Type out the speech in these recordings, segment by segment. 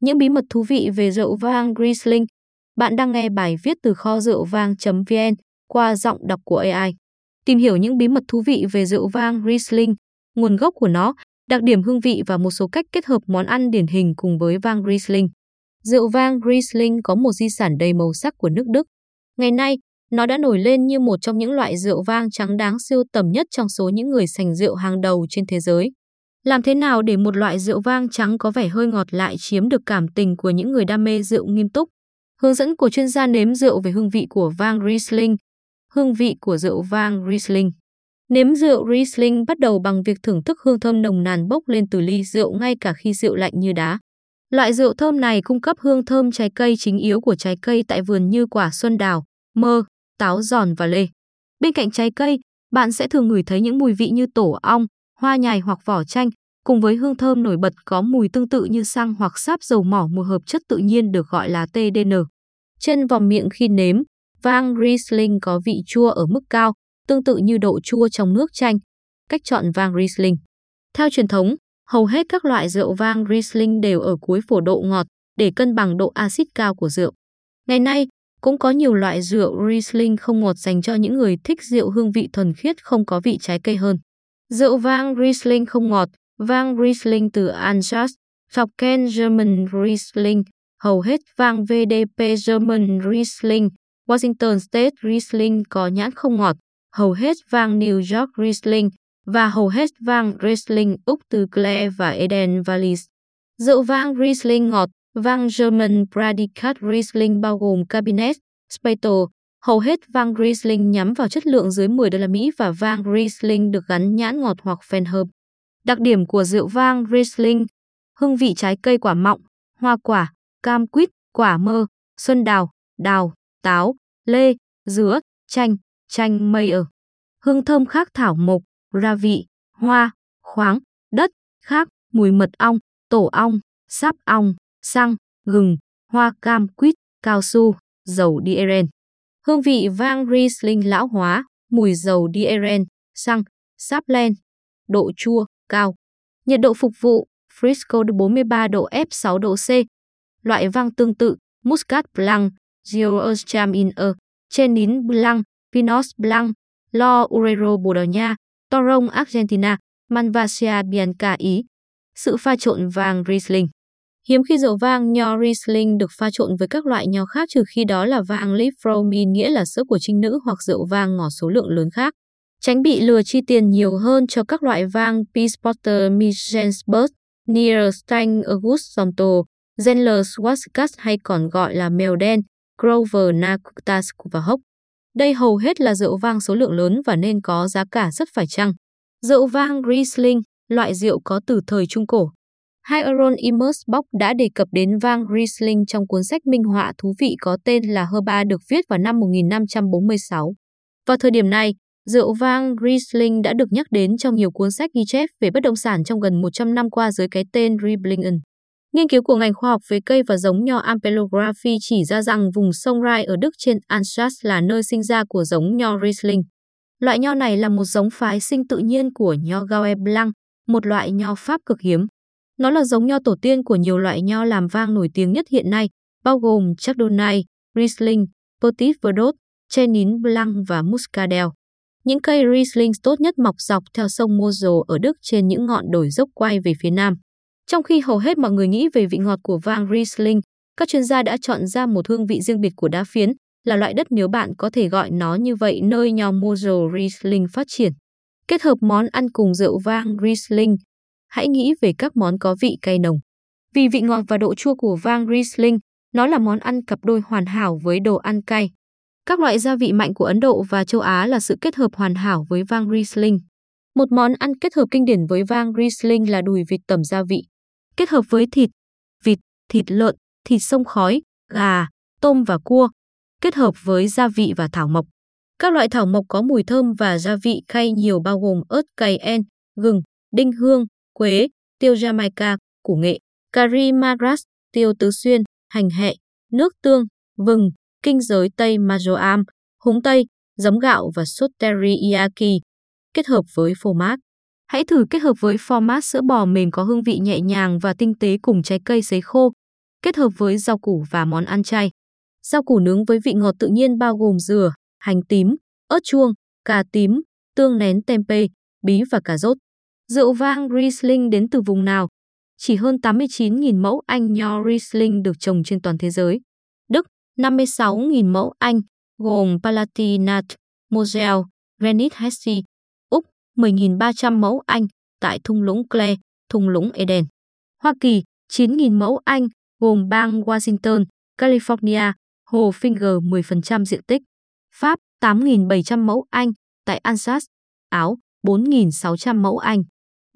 những bí mật thú vị về rượu vang Riesling. Bạn đang nghe bài viết từ kho rượu vang.vn qua giọng đọc của AI. Tìm hiểu những bí mật thú vị về rượu vang Riesling, nguồn gốc của nó, đặc điểm hương vị và một số cách kết hợp món ăn điển hình cùng với vang Riesling. Rượu vang Riesling có một di sản đầy màu sắc của nước Đức. Ngày nay, nó đã nổi lên như một trong những loại rượu vang trắng đáng siêu tầm nhất trong số những người sành rượu hàng đầu trên thế giới. Làm thế nào để một loại rượu vang trắng có vẻ hơi ngọt lại chiếm được cảm tình của những người đam mê rượu nghiêm túc? Hướng dẫn của chuyên gia nếm rượu về hương vị của vang Riesling. Hương vị của rượu vang Riesling. Nếm rượu Riesling bắt đầu bằng việc thưởng thức hương thơm nồng nàn bốc lên từ ly rượu ngay cả khi rượu lạnh như đá. Loại rượu thơm này cung cấp hương thơm trái cây chính yếu của trái cây tại vườn như quả xuân đào, mơ, táo giòn và lê. Bên cạnh trái cây, bạn sẽ thường ngửi thấy những mùi vị như tổ ong, hoa nhài hoặc vỏ chanh, cùng với hương thơm nổi bật có mùi tương tự như xăng hoặc sáp dầu mỏ một hợp chất tự nhiên được gọi là TDN. Trên vòng miệng khi nếm, vang Riesling có vị chua ở mức cao, tương tự như độ chua trong nước chanh. Cách chọn vang Riesling. Theo truyền thống, hầu hết các loại rượu vang Riesling đều ở cuối phổ độ ngọt để cân bằng độ axit cao của rượu. Ngày nay, cũng có nhiều loại rượu Riesling không ngọt dành cho những người thích rượu hương vị thuần khiết không có vị trái cây hơn. Rượu vang Riesling không ngọt, vang Riesling từ Alsace, Ken German Riesling, hầu hết vang VDP German Riesling, Washington State Riesling có nhãn không ngọt, hầu hết vang New York Riesling và hầu hết vang Riesling Úc từ Clare và Eden Valleys. Rượu vang Riesling ngọt, vang German Predicat Riesling bao gồm Cabinet, Spato, Hầu hết vang Riesling nhắm vào chất lượng dưới 10 đô la Mỹ và vang Riesling được gắn nhãn ngọt hoặc phèn hợp. Đặc điểm của rượu vang Riesling: hương vị trái cây quả mọng, hoa quả, cam quýt, quả mơ, xuân đào, đào, táo, lê, dứa, chanh, chanh mây ở. Hương thơm khác thảo mộc, ra vị, hoa, khoáng, đất, khác, mùi mật ong, tổ ong, sáp ong, xăng, gừng, hoa cam quýt, cao su, dầu diesel. Hương vị vang Riesling lão hóa, mùi dầu dieren, xăng, sáp len, độ chua, cao. Nhiệt độ phục vụ, Frisco 43 độ F 6 độ C. Loại vang tương tự, Muscat Blanc, Gewürztraminer, Chenin Blanc, Pinot Blanc, Lo Urero Bồ Đào Nha, Torron Argentina, Malvasia Bianca Ý. Sự pha trộn vàng Riesling Hiếm khi rượu vang nho Riesling được pha trộn với các loại nho khác trừ khi đó là vang Liefromin nghĩa là sữa của trinh nữ hoặc rượu vang ngọt số lượng lớn khác. Tránh bị lừa chi tiền nhiều hơn cho các loại vang Peace Michelsburg, Nierstein August Somto, Zenler Swaskas hay còn gọi là mèo đen, Grover Nakutas và Hốc. Đây hầu hết là rượu vang số lượng lớn và nên có giá cả rất phải chăng. Rượu vang Riesling, loại rượu có từ thời Trung Cổ, Hyaron Immersbock đã đề cập đến vang Riesling trong cuốn sách minh họa thú vị có tên là Herba được viết vào năm 1546. Vào thời điểm này, rượu vang Riesling đã được nhắc đến trong nhiều cuốn sách ghi chép về bất động sản trong gần 100 năm qua dưới cái tên Rieblingen. Nghiên cứu của ngành khoa học về cây và giống nho ampelography chỉ ra rằng vùng sông Rhine ở Đức trên Alsace là nơi sinh ra của giống nho Riesling. Loại nho này là một giống phái sinh tự nhiên của nho Gauer Blanc, một loại nho Pháp cực hiếm. Nó là giống nho tổ tiên của nhiều loại nho làm vang nổi tiếng nhất hiện nay, bao gồm Chardonnay, Riesling, Petit Verdot, Chenin Blanc và Muscadel. Những cây Riesling tốt nhất mọc dọc theo sông Mosel ở Đức trên những ngọn đồi dốc quay về phía nam. Trong khi hầu hết mọi người nghĩ về vị ngọt của vang Riesling, các chuyên gia đã chọn ra một hương vị riêng biệt của đá phiến, là loại đất nếu bạn có thể gọi nó như vậy nơi nho Mosel Riesling phát triển. Kết hợp món ăn cùng rượu vang Riesling, hãy nghĩ về các món có vị cay nồng. Vì vị ngọt và độ chua của vang Riesling, nó là món ăn cặp đôi hoàn hảo với đồ ăn cay. Các loại gia vị mạnh của Ấn Độ và châu Á là sự kết hợp hoàn hảo với vang Riesling. Một món ăn kết hợp kinh điển với vang Riesling là đùi vịt tẩm gia vị. Kết hợp với thịt, vịt, thịt lợn, thịt sông khói, gà, tôm và cua. Kết hợp với gia vị và thảo mộc. Các loại thảo mộc có mùi thơm và gia vị cay nhiều bao gồm ớt cayenne, gừng, đinh hương, quế, tiêu Jamaica, củ nghệ, cari madras, tiêu tứ xuyên, hành hẹ, nước tương, vừng, kinh giới tây majoam, húng tây, giấm gạo và sốt teriyaki, kết hợp với phô mát. Hãy thử kết hợp với format sữa bò mềm có hương vị nhẹ nhàng và tinh tế cùng trái cây sấy khô. kết hợp với rau củ và món ăn chay. Rau củ nướng với vị ngọt tự nhiên bao gồm dừa, hành tím, ớt chuông, cà tím, tương nén tempeh, bí và cà rốt. Rượu vang Riesling đến từ vùng nào? Chỉ hơn 89.000 mẫu Anh nho Riesling được trồng trên toàn thế giới. Đức, 56.000 mẫu Anh, gồm Palatinat, Moselle, Venice Hesse. Úc, 10.300 mẫu Anh, tại thung lũng Clare, thung lũng Eden. Hoa Kỳ, 9.000 mẫu Anh, gồm bang Washington, California, hồ Finger 10% diện tích. Pháp, 8.700 mẫu Anh, tại Alsace, Áo, 4.600 mẫu Anh.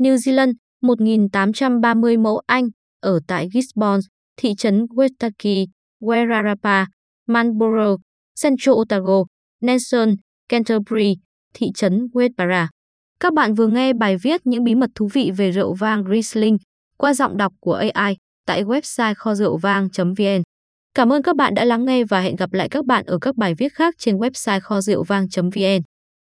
New Zealand, 1.830 mẫu Anh, ở tại Gisborne, thị trấn Westaki, Wairarapa, Marlborough, Central Otago, Nelson, Canterbury, thị trấn Westbara. Các bạn vừa nghe bài viết những bí mật thú vị về rượu vang Riesling qua giọng đọc của AI tại website kho rượu vang.vn. Cảm ơn các bạn đã lắng nghe và hẹn gặp lại các bạn ở các bài viết khác trên website kho rượu vang.vn.